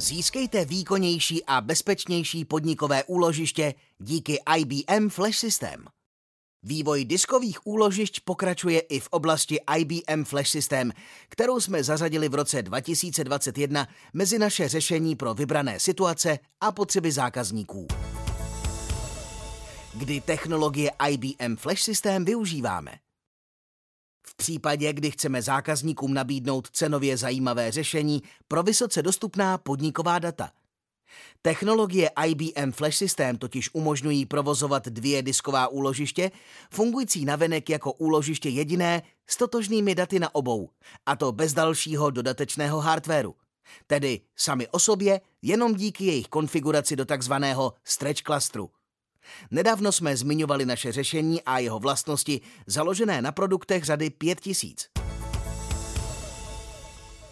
Získejte výkonnější a bezpečnější podnikové úložiště díky IBM Flash System. Vývoj diskových úložišť pokračuje i v oblasti IBM Flash System, kterou jsme zařadili v roce 2021 mezi naše řešení pro vybrané situace a potřeby zákazníků. Kdy technologie IBM Flash System využíváme? Případě, kdy chceme zákazníkům nabídnout cenově zajímavé řešení pro vysoce dostupná podniková data. Technologie IBM Flash System totiž umožňují provozovat dvě disková úložiště, fungující navenek jako úložiště jediné s totožnými daty na obou, a to bez dalšího dodatečného hardwareu. Tedy sami o sobě jenom díky jejich konfiguraci do takzvaného stretch clusteru. Nedávno jsme zmiňovali naše řešení a jeho vlastnosti založené na produktech řady 5000.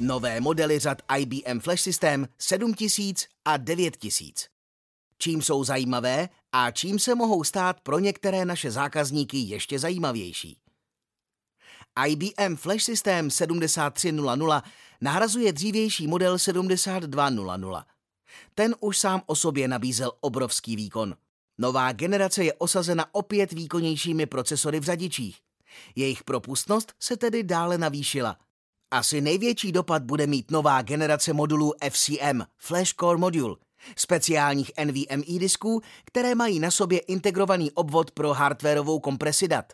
Nové modely řad IBM Flash System 7000 a 9000. Čím jsou zajímavé a čím se mohou stát pro některé naše zákazníky ještě zajímavější. IBM Flash System 7300 nahrazuje dřívější model 7200. Ten už sám o sobě nabízel obrovský výkon – Nová generace je osazena opět výkonnějšími procesory v řadičích. Jejich propustnost se tedy dále navýšila. Asi největší dopad bude mít nová generace modulů FCM, Flash Core Module, speciálních NVMe disků, které mají na sobě integrovaný obvod pro hardwareovou kompresi dat.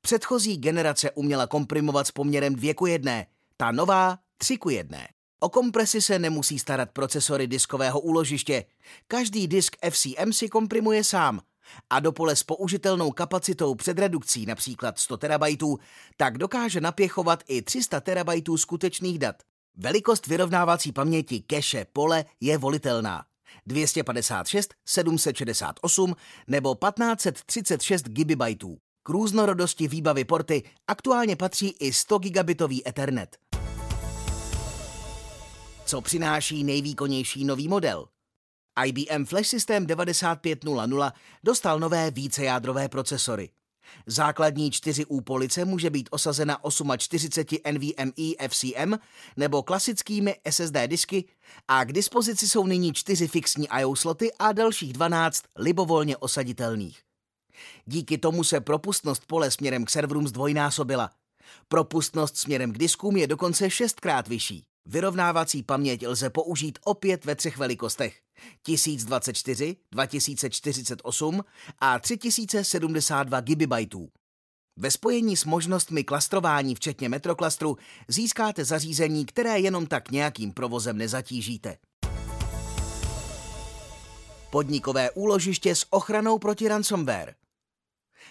Předchozí generace uměla komprimovat s poměrem 2 k 1, ta nová 3 k 1. O kompresi se nemusí starat procesory diskového úložiště. Každý disk FCM si komprimuje sám. A do pole s použitelnou kapacitou před redukcí, například 100 TB, tak dokáže napěchovat i 300 TB skutečných dat. Velikost vyrovnávací paměti cache pole je volitelná. 256, 768 nebo 1536 GB. K různorodosti výbavy porty aktuálně patří i 100 gigabitový Ethernet co přináší nejvýkonnější nový model. IBM Flash System 9500 dostal nové vícejádrové procesory. Základní 4U police může být osazena 48 NVMe FCM nebo klasickými SSD disky a k dispozici jsou nyní 4 fixní IO sloty a dalších 12 libovolně osaditelných. Díky tomu se propustnost pole směrem k serverům zdvojnásobila. Propustnost směrem k diskům je dokonce šestkrát vyšší. Vyrovnávací paměť lze použít opět ve třech velikostech 1024, 2048 a 3072 GB. Ve spojení s možnostmi klastrování včetně metroklastru získáte zařízení, které jenom tak nějakým provozem nezatížíte. Podnikové úložiště s ochranou proti ransomware.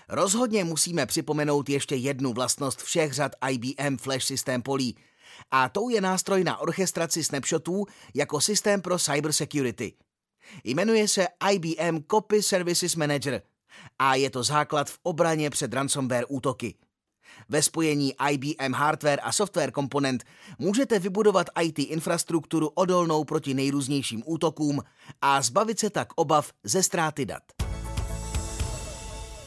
Rozhodně musíme připomenout ještě jednu vlastnost všech řad IBM Flash System polí – a tou je nástroj na orchestraci snapshotů jako systém pro cybersecurity. Jmenuje se IBM Copy Services Manager a je to základ v obraně před ransomware útoky. Ve spojení IBM hardware a software komponent můžete vybudovat IT infrastrukturu odolnou proti nejrůznějším útokům a zbavit se tak obav ze ztráty dat.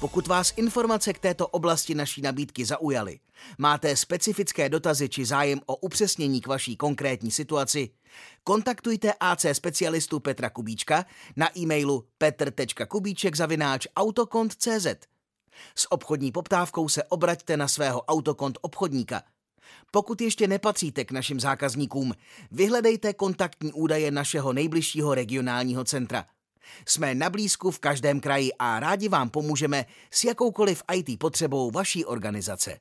Pokud vás informace k této oblasti naší nabídky zaujaly, máte specifické dotazy či zájem o upřesnění k vaší konkrétní situaci, kontaktujte AC specialistu Petra Kubíčka na e-mailu petr.kubíček.autokont.cz. S obchodní poptávkou se obraťte na svého autokont obchodníka. Pokud ještě nepatříte k našim zákazníkům, vyhledejte kontaktní údaje našeho nejbližšího regionálního centra – jsme na blízku v každém kraji a rádi vám pomůžeme s jakoukoliv IT potřebou vaší organizace.